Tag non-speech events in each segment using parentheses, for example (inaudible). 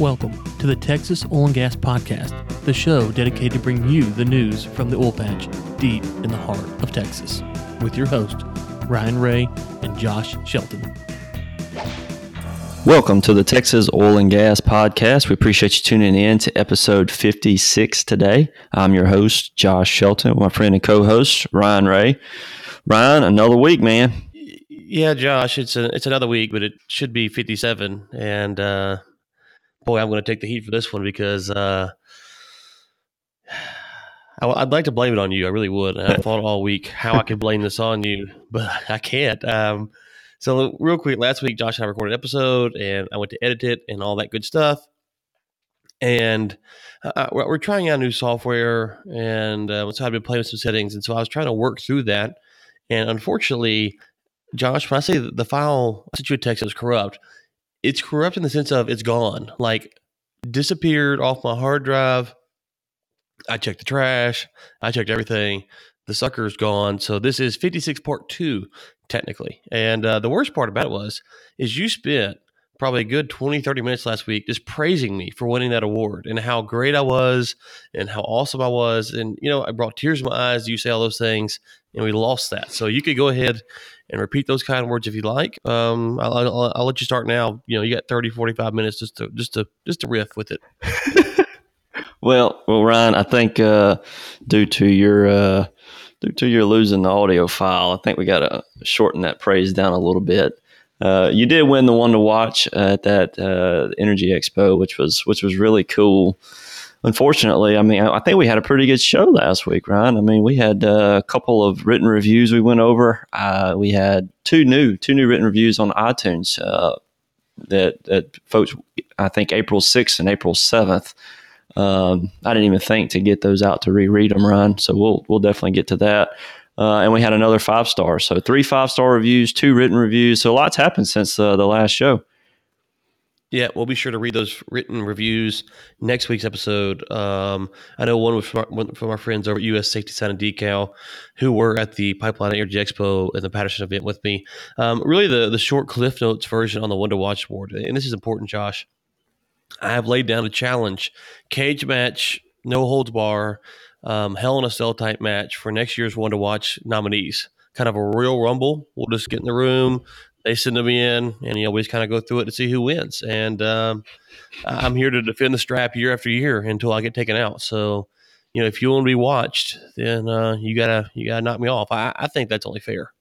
Welcome to the Texas Oil and Gas Podcast, the show dedicated to bring you the news from the oil patch deep in the heart of Texas, with your host, Ryan Ray and Josh Shelton. Welcome to the Texas Oil and Gas Podcast. We appreciate you tuning in to episode 56 today. I'm your host, Josh Shelton, with my friend and co host, Ryan Ray. Ryan, another week, man. Yeah, Josh, it's a, it's another week, but it should be 57. And uh, boy, I'm going to take the heat for this one because uh, (sighs) I, would like to blame it on you. I really would. I thought all week how I could blame this on you, but (laughs) I can't. Um, so, real quick, last week, Josh and I recorded an episode, and I went to edit it and all that good stuff. And uh, we're trying out new software, and uh, so I've been playing with some settings, and so I was trying to work through that. And unfortunately, Josh, when I say the file I sent you a text that was corrupt, it's corrupt in the sense of it's gone, like disappeared off my hard drive. I checked the trash, I checked everything. The sucker's gone. So this is 56 part two, technically. And uh, the worst part about it was, is you spent probably a good 20, 30 minutes last week just praising me for winning that award and how great I was and how awesome I was. And, you know, I brought tears in my eyes. You say all those things, and we lost that. So you could go ahead and repeat those kind words if you like. Um, I'll, I'll, I'll, let you start now. You know, you got 30, 45 minutes just to just to just to riff with it. (laughs) well, well, Ryan, I think uh, due to your uh, due to your losing the audio file, I think we got to shorten that praise down a little bit. Uh, you did win the one to watch at that uh, Energy Expo, which was which was really cool unfortunately, I mean, I think we had a pretty good show last week, Ryan. I mean, we had uh, a couple of written reviews we went over. Uh, we had two new two new written reviews on iTunes uh, that that folks, I think April sixth and April seventh. Um, I didn't even think to get those out to reread them, Ryan. So we'll we'll definitely get to that. Uh, and we had another five star. So three five star reviews, two written reviews. So a lot's happened since uh, the last show. Yeah, we'll be sure to read those written reviews next week's episode. Um, I know one was from our, from our, friends over at U.S. Safety Sign and Decal, who were at the Pipeline Energy Expo and the Patterson event with me. Um, really, the the short Cliff Notes version on the One to Watch board, and this is important, Josh. I have laid down a challenge, cage match, no holds bar, um, Hell in a Cell type match for next year's One to Watch nominees. Kind of a Royal Rumble. We'll just get in the room, they send them in, and you know we just kind of go through it to see who wins. And um, I'm here to defend the strap year after year until I get taken out. So, you know, if you want to be watched, then uh, you gotta you gotta knock me off. I, I think that's only fair.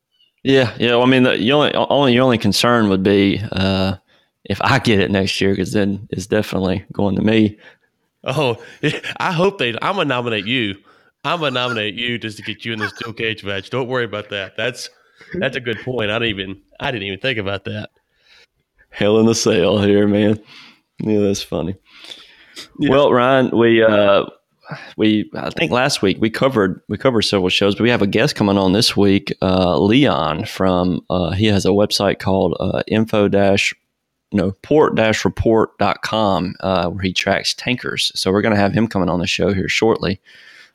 Yeah, yeah. Well, I mean, the your only, only your only concern would be uh, if I get it next year, because then it's definitely going to me. Oh, (laughs) I hope they. I'm gonna nominate you. I'm gonna nominate you just to get you in the steel cage match. Don't worry about that. That's that's a good point. I didn't even I didn't even think about that. Hell in the cell here, man. Yeah, that's funny. Yeah. Well, Ryan, we uh we I think last week we covered we covered several shows, but we have a guest coming on this week, uh, Leon from uh, he has a website called uh, info dash no port dash report.com uh, where he tracks tankers. So we're going to have him coming on the show here shortly.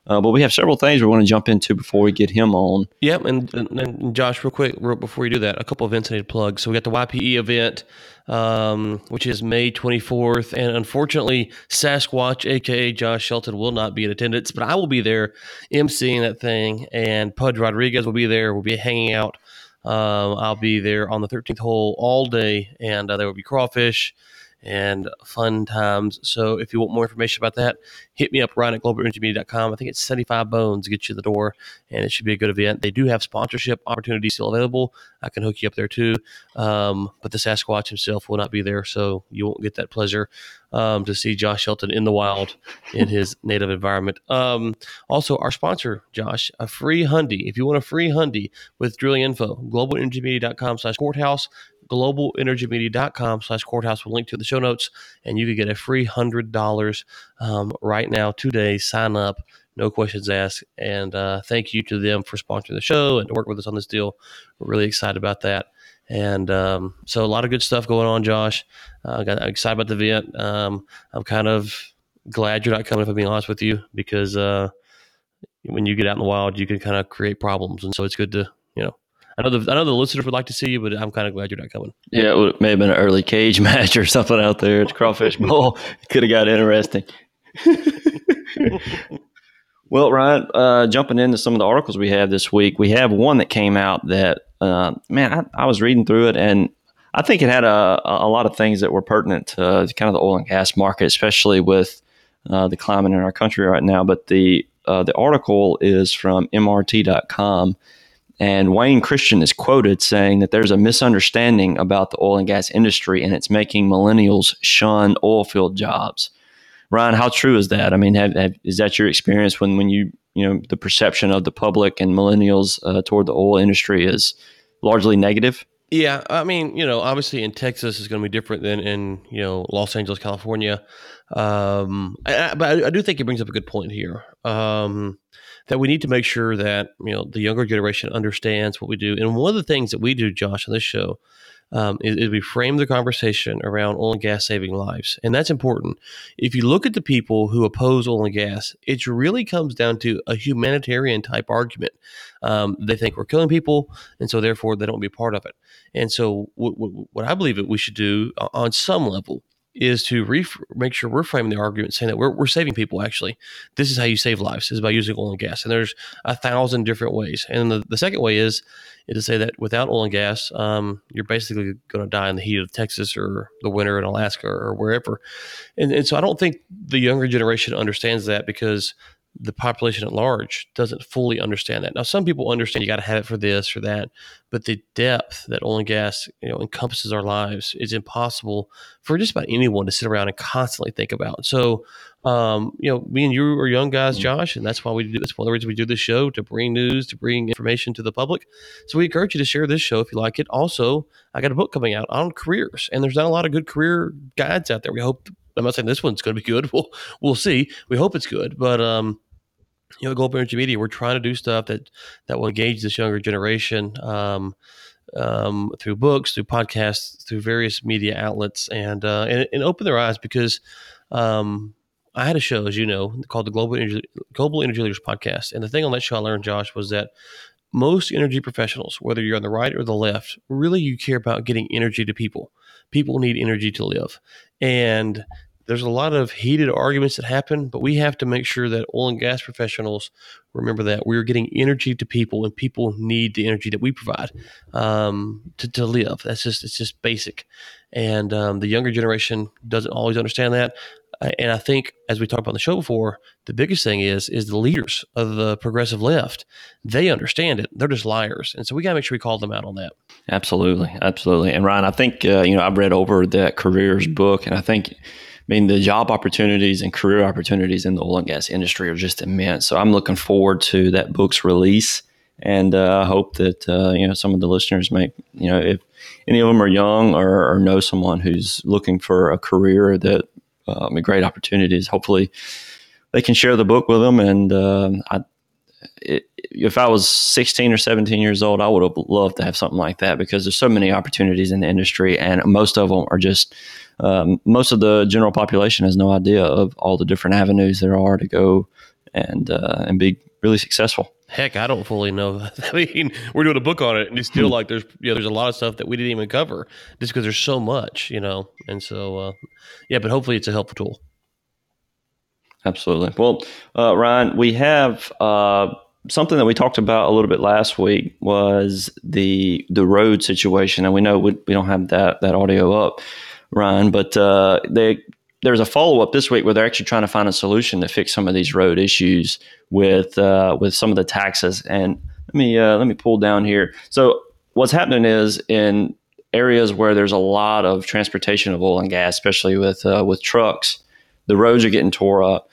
Uh, but we have several things we want to jump into before we get him on. Yep, and, and, and Josh, real quick, real before you do that, a couple of events I need to plug. So we got the YPE event, um, which is May 24th, and unfortunately, Sasquatch, aka Josh Shelton, will not be in attendance, but I will be there emceeing that thing, and Pudge Rodriguez will be there. We'll be hanging out. Um, I'll be there on the 13th hole all day, and uh, there will be crawfish and fun times. So if you want more information about that, hit me up, Ryan at globalenergymedia.com. I think it's 75 bones to get you the door, and it should be a good event. They do have sponsorship opportunities still available. I can hook you up there too. Um, but the Sasquatch himself will not be there, so you won't get that pleasure um, to see Josh Shelton in the wild in (laughs) his native environment. Um, also, our sponsor, Josh, a free Hundy. If you want a free Hundy with drilling info, globalenergymedia.com slash courthouse globalenergymedia.com slash courthouse will link to the show notes and you can get a free hundred dollars um, right now today. Sign up no questions asked and uh, thank you to them for sponsoring the show and to work with us on this deal. We're really excited about that. And um, so a lot of good stuff going on josh. Uh, got, i'm excited about the event. Um, i'm kind of glad you're not coming if i'm being honest with you because uh, when you get out in the wild you can kind of create problems and so it's good to you know I know the I know the listeners would like to see you, but I'm kind of glad you're not coming. Yeah, it may have been an early cage (laughs) match or something out there the Crawfish Bowl. (laughs) It Could have got interesting. (laughs) well, Ryan, uh, jumping into some of the articles we have this week, we have one that came out that uh, man, I, I, was reading through it and I think it had a, a lot of things that were pertinent to kind of the oil and gas market, especially with uh, the climate in our country right now. But the uh, the article is from MRT.com, and Wayne Christian is quoted saying that there's a misunderstanding about the oil and gas industry, and it's making millennials shun oil field jobs. Ryan, how true is that? I mean, have, have, is that your experience when when you you know the perception of the public and millennials uh, toward the oil industry is largely negative? Yeah, I mean, you know, obviously in Texas is going to be different than in you know Los Angeles, California. Um, I, but I, I, do think it brings up a good point here um, that we need to make sure that you know the younger generation understands what we do. And one of the things that we do, Josh, on this show um, is, is, we frame the conversation around oil and gas saving lives. And that's important. If you look at the people who oppose oil and gas, it really comes down to a humanitarian type argument. Um, they think we're killing people, and so therefore they don't be part of it. And so, w- w- what I believe that we should do on some level is to ref- make sure we're framing the argument saying that we're, we're saving people actually. This is how you save lives is by using oil and gas. And there's a thousand different ways. And the, the second way is is to say that without oil and gas um, you're basically going to die in the heat of texas or the winter in alaska or wherever. And, and so i don't think the younger generation understands that because the population at large doesn't fully understand that. Now, some people understand you got to have it for this or that, but the depth that oil and gas you know encompasses our lives is impossible for just about anyone to sit around and constantly think about. So, um, you know, me and you are young guys, mm-hmm. Josh, and that's why we do. That's one of the reasons we do this show to bring news, to bring information to the public. So we encourage you to share this show if you like it. Also, I got a book coming out on careers, and there's not a lot of good career guides out there. We hope. I'm not saying this one's going to be good. (laughs) We'll we'll see. We hope it's good, but um, you know, Global Energy Media, we're trying to do stuff that that will engage this younger generation um, um, through books, through podcasts, through various media outlets, and uh, and, and, open their eyes because um, I had a show, as you know, called the Global Energy Global Energy Leaders Podcast, and the thing on that show I learned, Josh, was that most energy professionals, whether you're on the right or the left, really you care about getting energy to people. People need energy to live, and there's a lot of heated arguments that happen, but we have to make sure that oil and gas professionals remember that we're getting energy to people, and people need the energy that we provide um, to, to live. That's just it's just basic, and um, the younger generation doesn't always understand that. And I think, as we talked about on the show before, the biggest thing is is the leaders of the progressive left. They understand it. They're just liars, and so we got to make sure we call them out on that. Absolutely, absolutely. And Ryan, I think uh, you know I've read over that careers book, and I think mean, the job opportunities and career opportunities in the oil and gas industry are just immense. So I'm looking forward to that book's release, and uh, I hope that uh, you know some of the listeners may, you know, if any of them are young or, or know someone who's looking for a career that um, great opportunities, hopefully they can share the book with them. And uh, I, it, if I was 16 or 17 years old, I would have loved to have something like that because there's so many opportunities in the industry, and most of them are just um, most of the general population has no idea of all the different avenues there are to go and uh, and be really successful. Heck, I don't fully know. (laughs) I mean, we're doing a book on it, and it's still hmm. like there's you know there's a lot of stuff that we didn't even cover just because there's so much, you know. And so, uh, yeah, but hopefully it's a helpful tool. Absolutely. Well, uh, Ryan, we have uh, something that we talked about a little bit last week was the the road situation, and we know we, we don't have that that audio up. Ryan, but uh, they there's a follow up this week where they're actually trying to find a solution to fix some of these road issues with uh, with some of the taxes. And let me uh, let me pull down here. So what's happening is in areas where there's a lot of transportation of oil and gas, especially with uh, with trucks, the roads are getting tore up.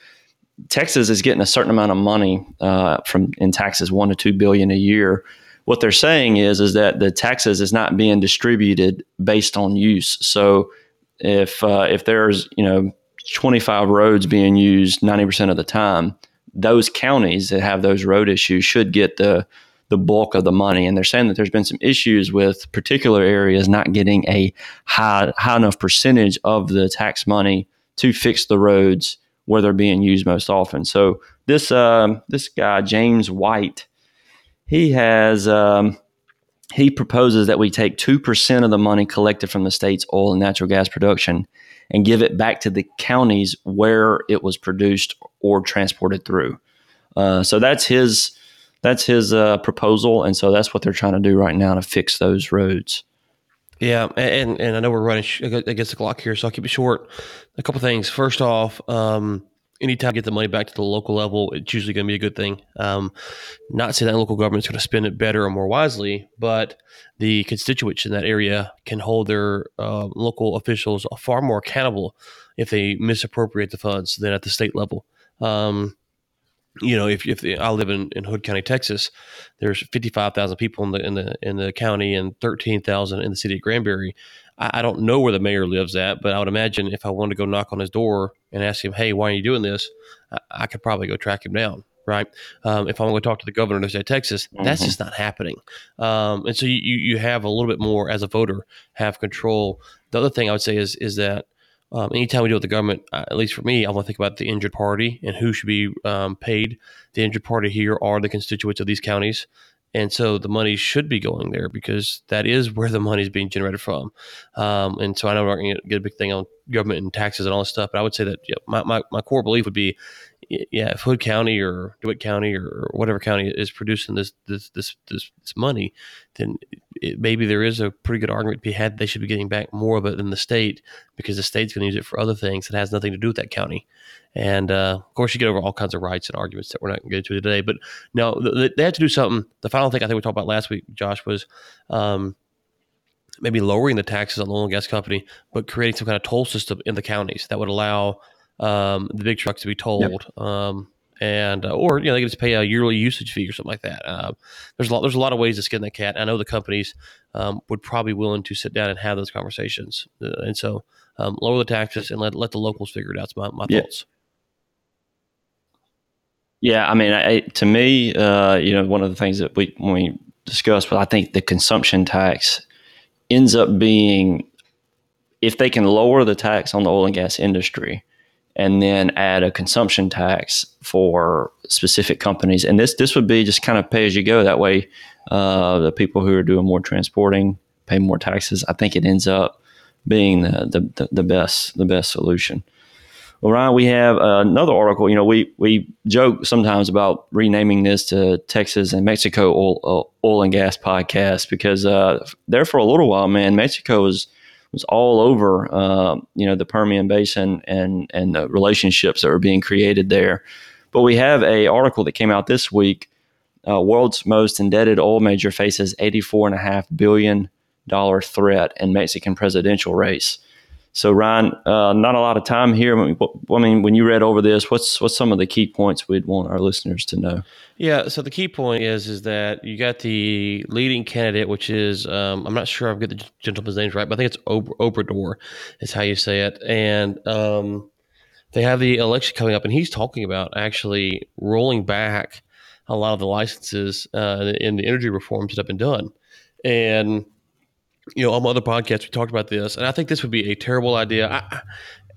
Texas is getting a certain amount of money uh, from in taxes, one to two billion a year what they're saying is is that the taxes is not being distributed based on use. So if uh, if there's you know 25 roads being used 90% of the time, those counties that have those road issues should get the the bulk of the money. And they're saying that there's been some issues with particular areas not getting a high high enough percentage of the tax money to fix the roads where they're being used most often. So this um, this guy James White, he has um, he proposes that we take 2% of the money collected from the state's oil and natural gas production and give it back to the counties where it was produced or transported through. Uh, so that's his that's his uh, proposal, and so that's what they're trying to do right now to fix those roads. Yeah, and and I know we're running against the clock here, so I'll keep it short. A couple things. First off, um, anytime you get the money back to the local level, it's usually going to be a good thing. Um, not saying that local government's going to spend it better or more wisely, but the constituents in that area can hold their uh, local officials far more accountable if they misappropriate the funds than at the state level. Um, you know, if if the, I live in, in Hood County, Texas, there's 55,000 people in the in the in the county and 13,000 in the city of Granbury. I, I, don't know where the mayor lives at, but I would imagine if I wanted to go knock on his door and ask him, "Hey, why are you doing this?" I, I could probably go track him down. Right. Um, if I'm going to talk to the governor of the state of Texas, mm-hmm. that's just not happening. Um, and so you, you have a little bit more as a voter have control. The other thing I would say is is that um, anytime we deal with the government, uh, at least for me, I want to think about the injured party and who should be um, paid. The injured party here are the constituents of these counties. And so the money should be going there because that is where the money is being generated from. Um, and so I know we're going to get a big thing on government and taxes and all this stuff, but I would say that yeah, my, my, my core belief would be yeah, if Hood County or DeWitt County or whatever county is producing this this this this, this money, then it, maybe there is a pretty good argument to be had. They should be getting back more of it than the state because the state's going to use it for other things that has nothing to do with that county. And uh, of course, you get over all kinds of rights and arguments that we're not going to get into today. But no, they had to do something. The final thing I think we talked about last week, Josh, was. Um, maybe lowering the taxes on the oil and gas company, but creating some kind of toll system in the counties that would allow um, the big trucks to be tolled, Yep. Um, and uh, or you know they can just pay a yearly usage fee or something like that. Uh, there's a lot there's a lot of ways to skin that cat. I know the companies um, would probably be willing to sit down and have those conversations, uh, and so um, lower the taxes and let let the locals figure it out. It's my, my yeah. thoughts. Yeah, I mean, I, to me, uh, you know, one of the things that we when we discussed, but I think the consumption tax ends up being if they can lower the tax on the oil and gas industry and then add a consumption tax for specific companies. And this this would be just kind of pay as you go. That way, uh, the people who are doing more transporting pay more taxes. I think it ends up being the the, the best the best solution. Well, Ryan, we have another article. You know, we we joke sometimes about renaming this to Texas and Mexico oil, uh, oil and gas podcast because uh, there for a little while, man, Mexico was was all over, uh, you know, the Permian Basin and and the relationships that were being created there. But we have a article that came out this week. Uh, world's most indebted oil major faces 84.5 billion dollar threat in Mexican presidential race. So Ryan, uh, not a lot of time here. I mean, when you read over this, what's what's some of the key points we'd want our listeners to know? Yeah. So the key point is is that you got the leading candidate, which is um, I'm not sure I've got the gentleman's names right, but I think it's Ob- Obrador is how you say it, and um, they have the election coming up, and he's talking about actually rolling back a lot of the licenses uh, in the energy reforms that have been done, and you know, on other podcasts, we talked about this, and I think this would be a terrible idea. I,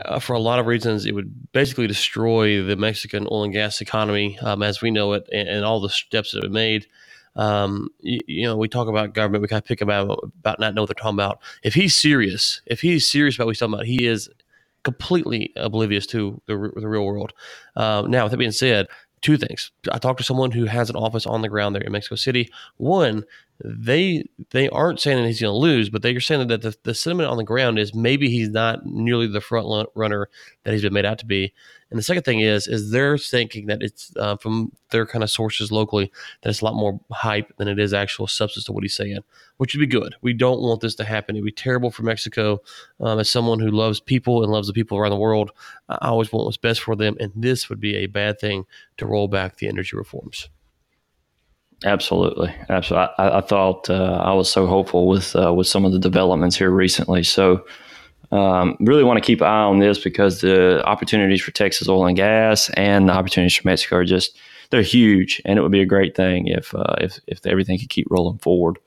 uh, for a lot of reasons, it would basically destroy the Mexican oil and gas economy um, as we know it, and, and, all the steps that have been made. Um, you, you, know, we talk about government, we kind of pick about about not know what they're talking about. If he's serious, if he's serious about what he's talking about, he is completely oblivious to the, the real world. Um, now, with that being said, two things. I talked to someone who has an office on the ground there in Mexico City. One, they they aren't saying that he's going to lose, but they're saying that the, the sentiment on the ground is maybe he's not nearly the front runner that he's been made out to be. And the second thing is is they're thinking that it's uh, from their kind of sources locally that it's a lot more hype than it is actual substance to what he's saying, which would be good. We don't want this to happen. It'd be terrible for Mexico. Um, as someone who loves people and loves the people around the world, I always want what's best for them, and this would be a bad thing to roll back the energy reforms. Absolutely, absolutely. I, I thought uh, I was so hopeful with uh, with some of the developments here recently. So, um, really want to keep an eye on this because the opportunities for Texas oil and gas and the opportunities for Mexico are just they're huge, and it would be a great thing if uh, if if everything could keep rolling forward.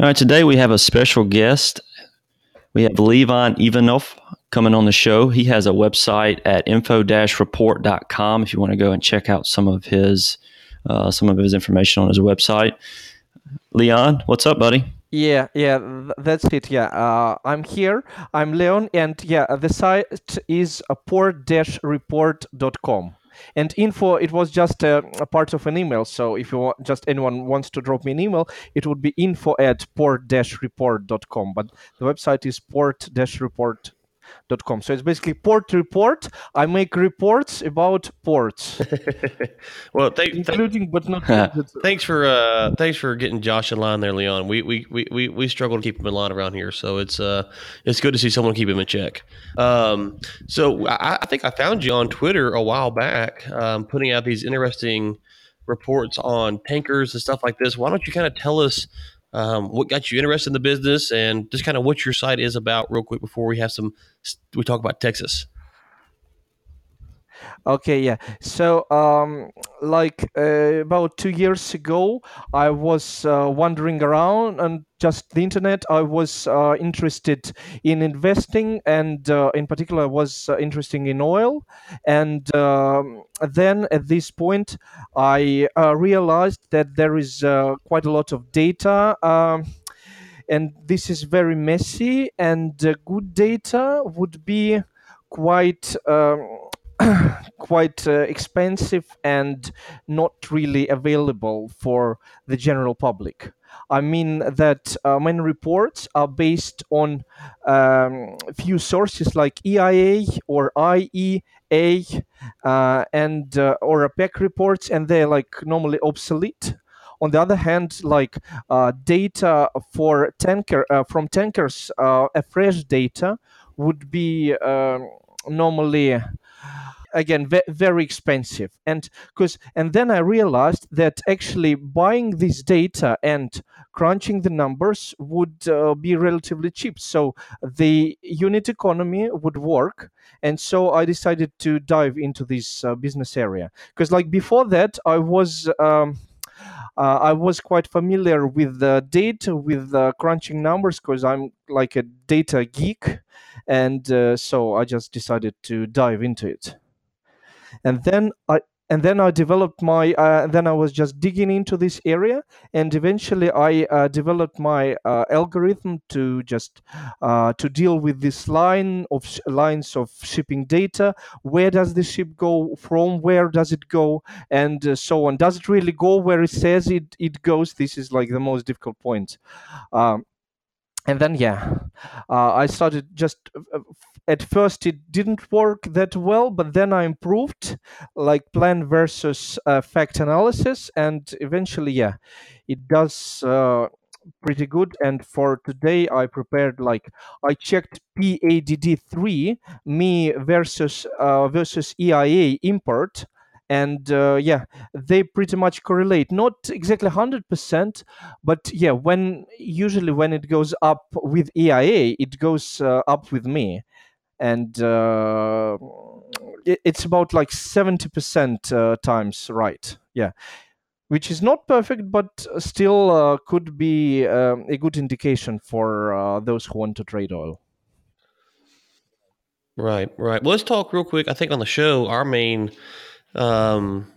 All right, today we have a special guest. We have Levon Ivanov coming on the show. He has a website at info-report.com if you want to go and check out some of his uh, some of his information on his website. Leon, what's up, buddy? Yeah, yeah, that's it. Yeah, uh, I'm here. I'm Leon, and yeah, the site is port-report.com. And info, it was just a, a, part of an email. So if you want, just anyone wants to drop me an email, it would be info at port-report.com. But the website is port-report.com com. So it's basically port report. I make reports about ports. (laughs) well, th- including but not. (laughs) thanks for uh, thanks for getting Josh in line there, Leon. We we, we, we, we struggle to keep him in line around here, so it's uh it's good to see someone keep him in check. Um, so I, I think I found you on Twitter a while back, um, putting out these interesting reports on tankers and stuff like this. Why don't you kind of tell us um, what got you interested in the business and just kind of what your site is about real quick before we have some we talk about texas Okay, yeah. So, um, like uh, about two years ago, I was uh, wandering around and just the internet. I was uh, interested in investing, and uh, in particular, I was uh, interested in oil. And um, then at this point, I uh, realized that there is quite a lot of data. Um, and this is very messy, and good data would be quite um, (clears throat) quite uh, expensive and not really available for the general public. I mean that uh, many reports are based on um, few sources like EIA or IEA uh, and uh, or OPEC reports, and they're like normally obsolete. On the other hand, like uh, data for tanker uh, from tankers, uh, a fresh data would be um, normally again ve- very expensive. And because and then i realized that actually buying this data and crunching the numbers would uh, be relatively cheap. So the unit economy would work. And so i decided to dive into this uh, business area. Because like before that i was um, uh, I was quite familiar with the data, with the crunching numbers, because I'm like a data geek, and uh, so I just decided to dive into it. And then I and then I developed my. Uh, then I was just digging into this area, and eventually I uh, developed my uh, algorithm to just uh, to deal with this line of sh- lines of shipping data. Where does the ship go from? Where does it go? And uh, so on. Does it really go where it says it it goes? This is like the most difficult point. Um, and then yeah uh, i started just uh, at first it didn't work that well but then i improved like plan versus uh, fact analysis. And eventually yeah it does uh, pretty good. And for today i prepared like i checked padd3 me versus uh, versus eia import and uh, yeah they pretty much correlate. Not exactly 100% but yeah when usually when it goes up with eia it goes uh, up with me. And uh, it, it's about like 70% uh, times right yeah. Which is not perfect but still uh, could be um, a good indication for uh, those who want to trade oil. Right right. Well let's talk real quick i think on the show our main um,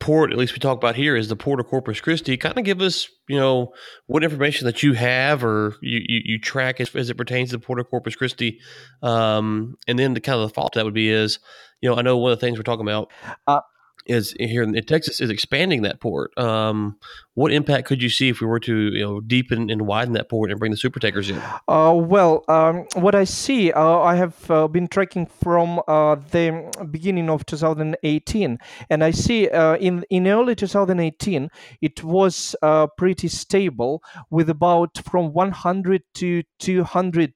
port, at least we talk about here, is the port of Corpus Christi. Kind of give us, you know, what information that you have or you, you, you track as, as, it pertains to the port of Corpus Christi. Um, and then the kind of the fault that would be is, you know, I know one of the things we're talking about. Uh, is here in Texas is expanding that port. Um, what impact could you see if we were to you know deepen and widen that port and bring the super tankers in? Uh, well, um, what I see, uh, I have uh, been tracking from uh, the beginning of 2018, and I see uh, in in early 2018 it was uh, pretty stable with about from 100 to 200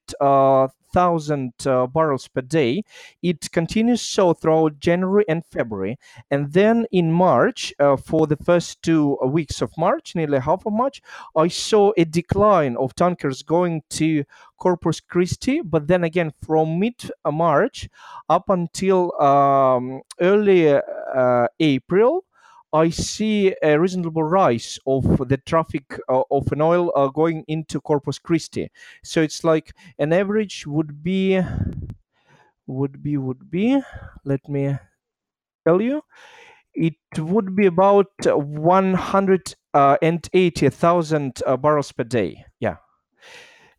thousand uh, barrels per day. It continues so throughout January and February, and then in March, uh, for the first two weeks of March, nearly half of March, I saw a decline of tankers going to Corpus Christi. But then again, from mid March up until um, early uh, April. I see a reasonable rise of the traffic uh, of an oil uh, going into Corpus Christi. So it's like an average would be, would be, would be, let me tell you, it would be about 100 uh, and eighty thousand uh, barrels per day. Yeah.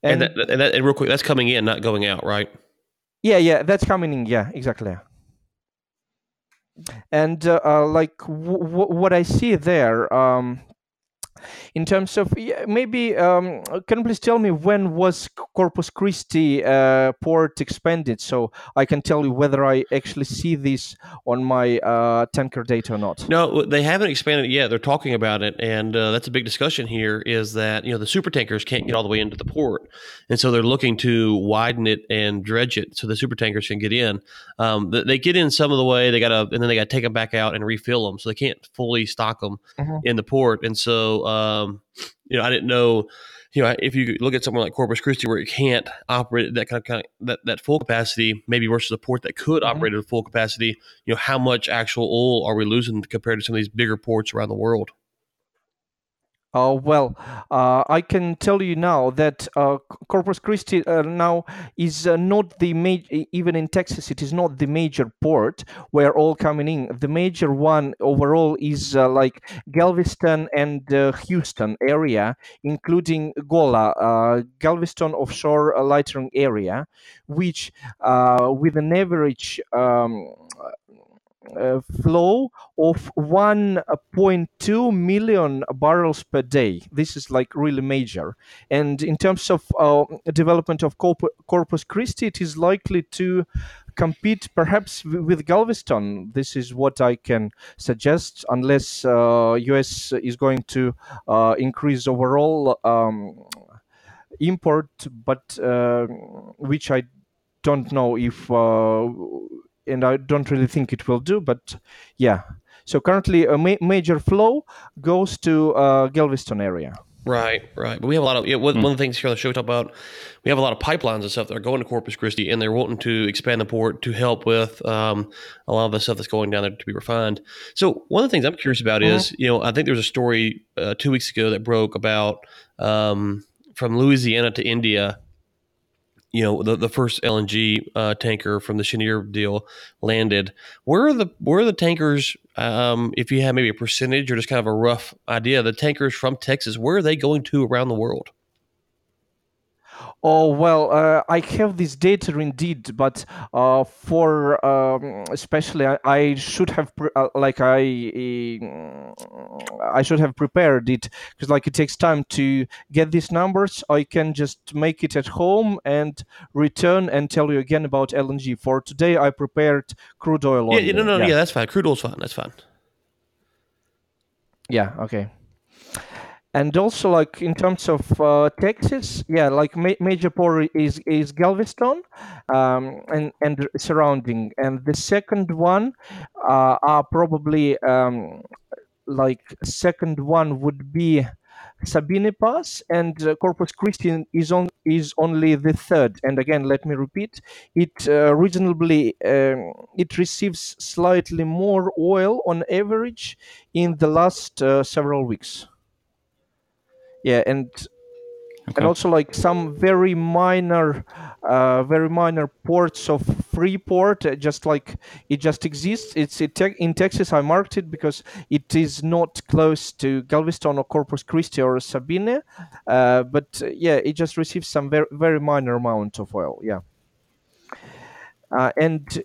And, and, that, and, that, and real quick, that's coming in, not going out, right? Yeah, yeah, that's coming in. Yeah, exactly. And uh, uh, like w- w- what I see there, um, in terms of maybe um, can you please tell me when was corpus christi uh, port expanded? So i can tell you whether i actually see this on my uh, tanker data or not. No they haven't expanded yet. They're talking about it and uh, that's a big discussion here is that you know the super tankers can't get all the way into the port and so they're looking to widen it and dredge it so the super tankers can get in. Um, they get in some of the way they gotta and then they gotta take them back out and refill them so they can't fully stock them mm-hmm. in the port and so um, you know, I didn't know, you know, if you look at somewhere like Corpus Christi where it can't operate at that kind of, kind of that, that full capacity, maybe versus a port that could mm-hmm. operate at full capacity, you know, how much actual oil are we losing compared to some of these bigger ports around the world? Uh, well, uh, I can tell you now that uh, Corpus Christi uh, now is uh, not the major, even in Texas, it is not the major port where all coming in. The major one overall is uh, like Galveston and Houston area, including Gola, Galveston offshore lightering area, which with an average um, uh, flow of 1.2 million barrels per day. This is like really major. And in terms of uh, development of Corpus Christi, it is likely to compete perhaps with Galveston. This is what I can suggest, unless uh, US is going to uh, increase overall um, import, but uh, which I don't know if and I don't really think it will do. But yeah, so currently a ma- major flow goes to uh, Galveston area. Right, right. But we have a lot of yeah, one, mm. one of the things here on the show we talk about. We have a lot of pipelines and stuff that are going to Corpus Christi, and they're wanting to expand the port to help with um, a lot of the stuff that's going down there to be refined. So one of the things I'm curious about mm-hmm. is, you know, I think there was a story uh, two weeks ago that broke about um, from Louisiana to India you know the, the first LNG uh, tanker from the Cheniere deal landed. Where are the where are the tankers? Um, if you have maybe a percentage or just kind of a rough idea, the tankers from Texas, where are they going to around the world? Oh well, uh, I have this data indeed, but uh, for um, especially I, I, should have pre- uh, like I I should have prepared it because like it takes time to get these numbers. I can just make it at home and return and tell you again about LNG. For today, I prepared crude oil. Yeah, no, no, yeah. yeah, that's fine. Crude oil's fine. That's fine. Yeah. Okay and also like in terms of uh, Texas, yeah, like ma- major port is is Galveston, um, and and surrounding, and the second one uh, are probably um, like second one would be Sabine Pass, and uh, Corpus Christi is on is only the third. And again, let me repeat, it uh, reasonably um, it receives slightly more oil on average in the last uh, several weeks yeah and okay. and also like some very minor uh, very minor ports of freeport uh, just like it just exists it's it te- in texas i marked it because it is not close to galveston or corpus christi or sabine uh, but uh, yeah it just receives some very very minor amount of oil yeah uh, and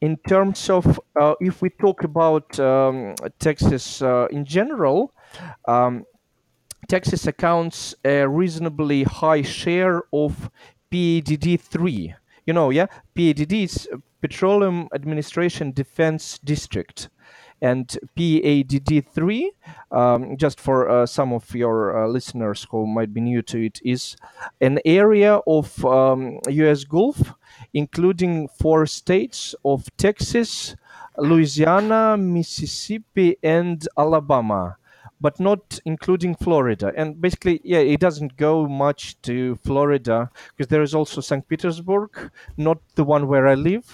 in terms of uh, if we talk about um, texas in general um, Texas accounts a reasonably high share of PADD3. You know, yeah, PADD is Petroleum Administration Defense District. And PADD3, um, just for uh, some of your uh, listeners who might be new to it, is an area of um, US Gulf, including four states of Texas, Louisiana, Mississippi, and Alabama but not including Florida. And basically, yeah, it doesn't go much to Florida because there is also St. Petersburg, not the one where I live.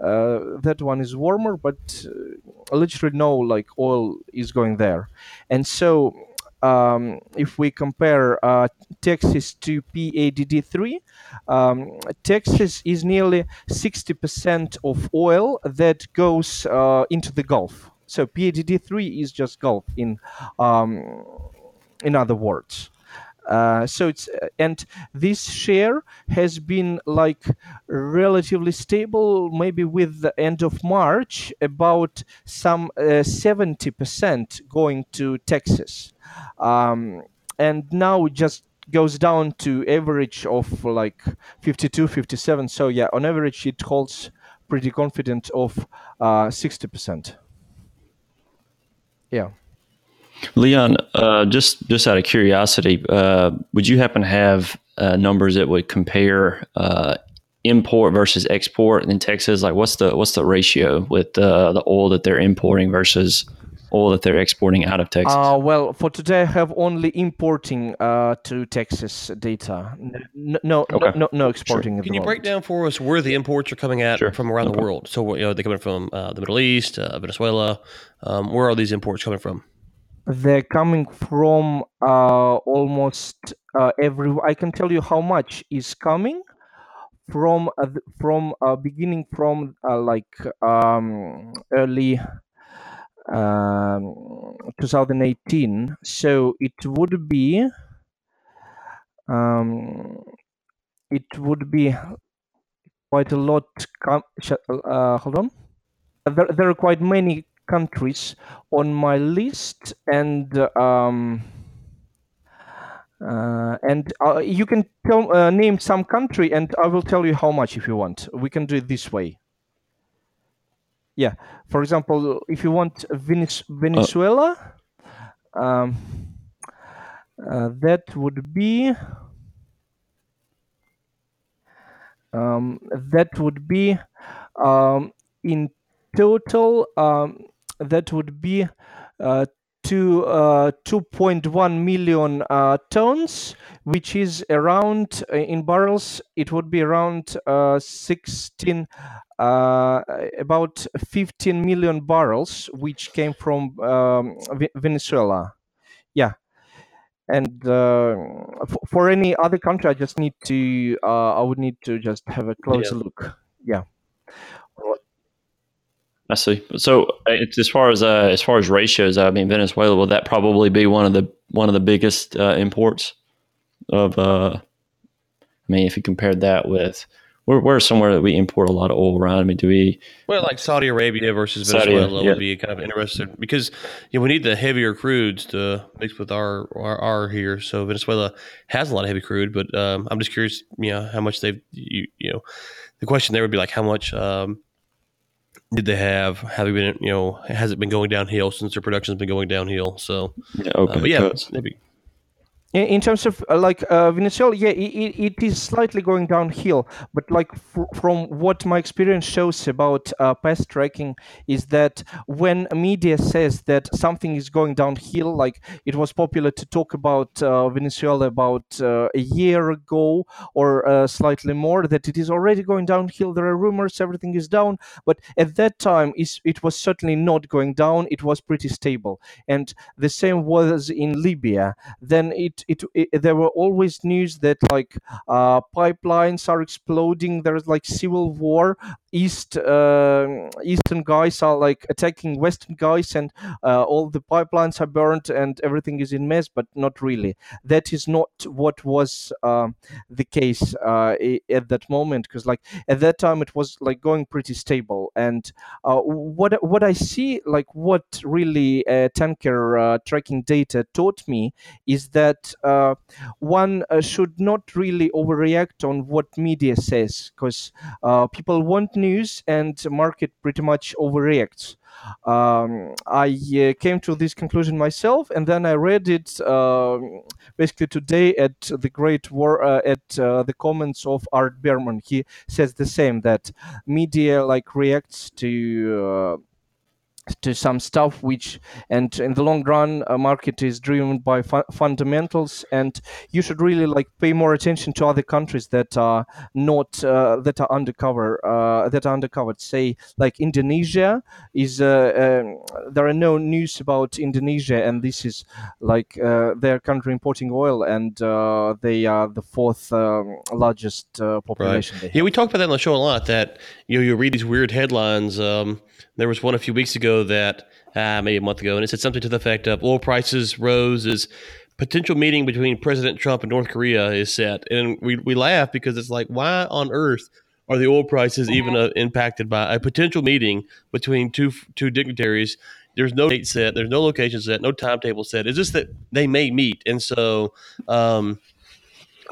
Uh, that one is warmer, but uh, literally no like oil is going there. And so, um, if we compare uh, Texas to PADD3, um, Texas is nearly 60% of oil that goes uh, into the Gulf So PADD3 is just Gulf in um, in other words. Uh, so it's uh, and this share has been like relatively stable maybe with the end of march about some uh, 70% going to texas um, and now just goes down to average of like 52 57 so yeah on average it holds pretty confident of uh, 60% yeah Leon, uh, just just out of curiosity, uh, would you happen to have uh, numbers that would compare uh, import versus export in Texas? Like, what's the what's the ratio with uh, the oil that they're importing versus oil that they're exporting out of Texas? Uh, well, for today, I have only importing uh, to Texas data. No, no, okay. no, no, exporting. Sure. Can you break down for us where the imports are coming at sure. from around no the world? So, you know, they're coming from the Middle East, Venezuela. Um, where are these imports coming from? they're coming from uh, almost uh, every i can tell you how much is coming from uh, from uh, beginning from uh, like um, early um, 2018 so it would be um, it would be quite a lot com- uh, hold on there, there are quite many countries on my list and um, uh, and uh, you can tell, uh, name some country and I will tell you how much if you want. We can do it this way. Yeah, for example, if you want Venezuela, um, uh, that would be um, that would be um, in total um, that would be uh, to uh, 2.1 million uh, tons, which is around uh, in barrels. It would be around uh, 16, uh, about 15 million barrels, which came from um, Venezuela. Yeah, and uh, f- for any other country, I just need to. I would need to just have a closer yeah. look. Yeah. I see. So it's as far as uh, as far as ratios, I mean Venezuela will that probably be one of the one of the biggest uh, imports of. Uh, I mean, if you compared that with we're, we're somewhere that we import a lot of oil around. I mean, do we? Well, like Saudi Arabia versus Venezuela Saudi, yeah. would be kind of interesting because you know, we need the heavier crudes to mix with our, our, our here. So Venezuela has a lot of heavy crude, but um, I'm just curious, you know, how much they've you, you know, the question there would be like how much. Um, did they have? Have they been, you know, has it been going downhill since their production's been going downhill? So, yeah, okay. Uh, but yeah, maybe in, terms of uh, like uh, Venezuela, yeah, it, it is slightly going downhill. But like f- from what my experience shows about uh, past tracking is that when media says that something is going downhill, like it was popular to talk about uh, Venezuela about uh, a year ago or uh, slightly more, that it is already going downhill. There are rumors everything is down, but at that time, it was certainly not going down. It was pretty stable, and the same was in Libya. Then it it, it, there were always news that like uh, pipelines are exploding. There's like civil war. East uh, Eastern guys are like attacking Western guys, and uh, all the pipelines are burned and everything is in mess. But not really. That is not what was um, the case uh, at that moment, because like at that time it was like going pretty stable. And uh, what what I see, like what really uh, tanker tracking data taught me, is that uh, one uh, should not really overreact on what media says because uh, people want news and market pretty much overreacts. Um, I uh, came to this conclusion myself, and then I read it um, basically today at the Great War uh, at uh, the comments of Art Berman. He says the same that media like reacts to to some stuff which and in the long run a market is driven by fu- fundamentals and you should really like pay more attention to other countries that are not uh, that are undercover uh, that are undercovered say like indonesia is uh, um, there are no news about indonesia and this is like uh, their country importing oil and uh, they are the fourth um, largest uh, population right. yeah we talked about that on the show a lot that you know you read these weird headlines um, there was one a few weeks ago ago that uh, maybe a month ago, and it said something to the effect of oil prices rose as potential meeting between President Trump and North Korea is set, and we we laugh because it's like why on earth are the oil prices even uh, impacted by a potential meeting between two two dignitaries? There's no date set, there's no location set, no timetable set. It's just that they may meet, and so. Um,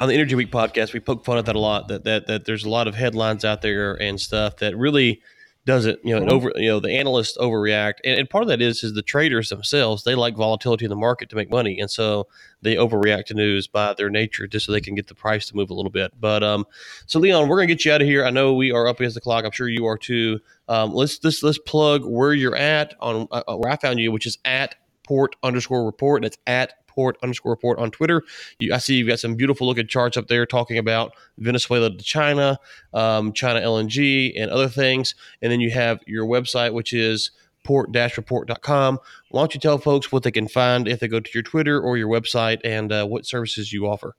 on the Energy Week podcast, we poke fun at that a lot. That that that there's a lot of headlines out there and stuff that really doesn't you know mm-hmm. over you know the analysts overreact. And, and, part of that is is the traders themselves they like volatility in the market to make money. And so they overreact to news by their nature just so they can get the price to move a little bit. But um so leon we're gonna get you out of here. I know we are up against the clock. I'm sure you are too. Um let's let's let's plug where you're at on uh, where i found you which is at port underscore report and it's at report underscore report on Twitter. You, I see you've got some beautiful looking charts up there talking about Venezuela to China, um, China LNG, and other things. And then you have your website, which is port-report.com. Why don't you tell folks what they can find if they go to your Twitter or your website and uh, what services you offer?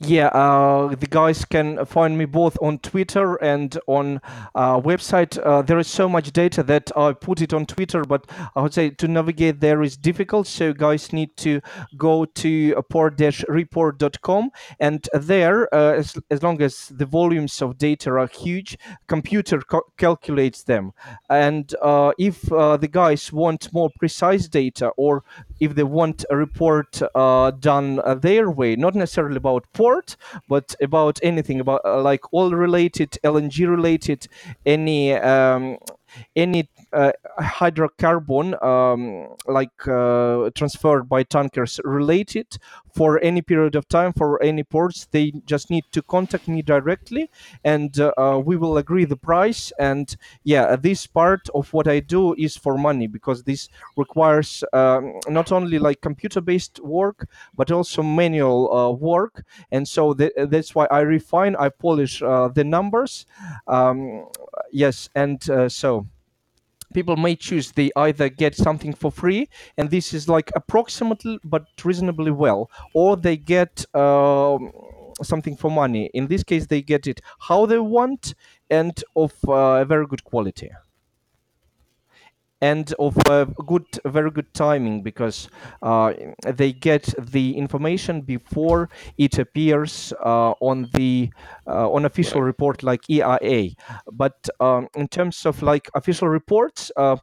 Yeah, uh, the guys can find me both on Twitter and on uh, website. Uh, there is so much data that I put it on Twitter, but I would say to navigate there is difficult. So guys need to go to port-report.com, and there, uh, as, as long as the volumes of data are huge, computer calculates them. And uh, if uh, the guys want more precise data, or if they want a report done their way, not necessarily about port, but about anything about uh, like all related, LNG related, any um, any uh, hydrocarbon um, like uh, transferred by tankers related for any period of time for any ports they just need to contact me directly and uh, uh, we will agree the price. And yeah this part of what i do is for money because this requires um, not only like computer based work but also manual uh, work. And so th- that's why i refine i polish uh, the numbers. Um, yes and so people may choose they either get something for free and this is like approximately but reasonably well or they get um, something for money. In this case they get it how they want and of uh, very good quality and of uh, good, very good timing because uh, they get the information before it appears uh, on the uh, on official report like EIA. But um, in terms of like official reports, uh,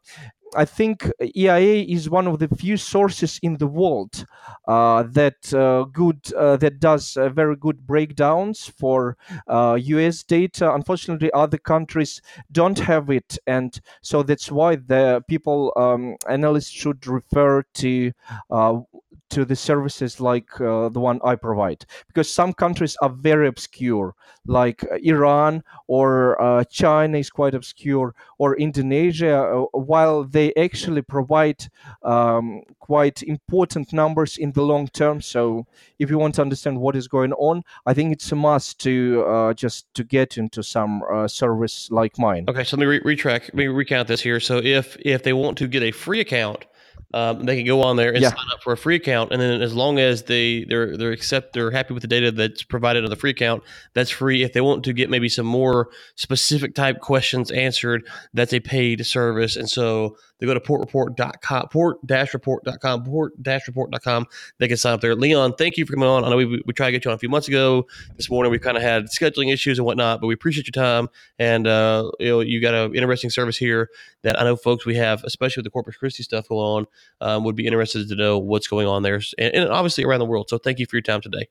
I think EIA is one of the few sources in the world uh, that uh, good uh, that does uh, very good breakdowns for U.S. Uh, data. Unfortunately, other countries don't have it, and so that's why the people um, analysts should refer to uh, to the services like uh, the one I provide. Because some countries are very obscure like uh, Iran or uh, China is quite obscure or Indonesia uh, while they actually provide um, quite important numbers in the long term. So if you want to understand what is going on I think it's a must to uh, just to get into some uh, service like mine. Okay so let me re- retrack let me recount this here. So if if they want to get a free account um, they can go on there and yeah. sign up for a free account, and then as long as they they're they're accept they're happy with the data that's provided on the free account, that's free. If they want to get maybe some more specific type questions answered, that's a paid service, and so they go to portreport.com, port-report.com, port-report.com. They can sign up there. Leon, thank you for coming on. I know we, we tried to get you on a few months ago. This morning we kind of had scheduling issues and whatnot, but we appreciate your time. And uh, you know, you got an interesting service here that I know folks we have, especially with the Corpus Christi stuff going on, um, would be interested to know what's going on there, and, and obviously around the world. So thank you for your time today.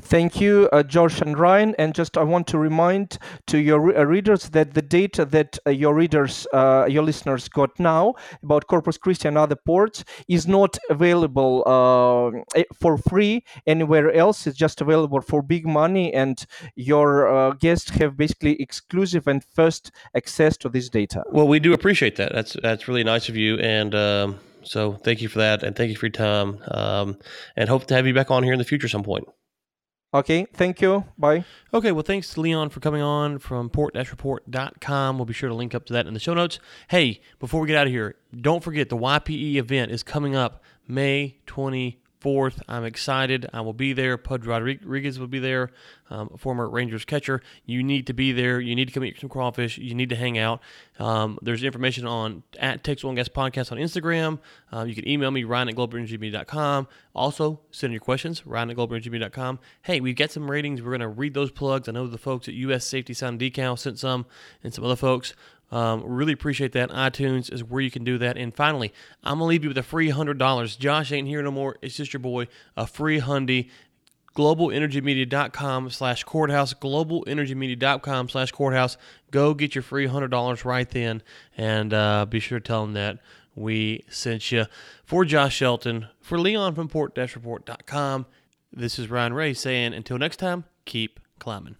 Thank you, uh, Josh and Ryan. And just I want to remind to your re- uh, readers that the data that uh, your readers, uh, your listeners got now about Corpus Christi and other ports is not available uh, for free anywhere else. It's just available for big money, and your uh, guests have basically exclusive and first access to this data. Well, we do appreciate that. That's that's really nice of you, and. Um, so thank you for that, and thank you for your time, um, and hope to have you back on here in the future some point. Okay, thank you. Bye. Okay, well, thanks to Leon for coming on from port-report.com. We'll be sure to link up to that in the show notes. Hey, before we get out of here, don't forget the YPE event is coming up May 24th. 4th. I'm excited. I will be there. Pudge Rodriguez will be there, um, former Rangers catcher. You need to be there. You need to come eat some crawfish. You need to hang out. Um, there's information on at Texas and Gas Podcast on Instagram. Uh, you can email me, Ryan at globalenergymedia.com. Also, send your questions, Ryan at globalenergymedia.com. Hey, we've got some ratings. We're going to read those plugs. I know the folks at U.S. Safety Sound Decal sent some, and some other folks. Um, really appreciate that. iTunes is where you can do that. And finally, I'm gonna leave you with a free hundred dollars. Josh ain't here no more. It's just your boy. A free hundy. GlobalEnergyMedia.com slash courthouse. GlobalEnergyMedia.com slash courthouse. Go get your free hundred dollars right then, and uh, be sure to tell them that we sent you. For Josh Shelton, for Leon from Port-Report.com. This is Ryan Ray saying, until next time, keep climbing.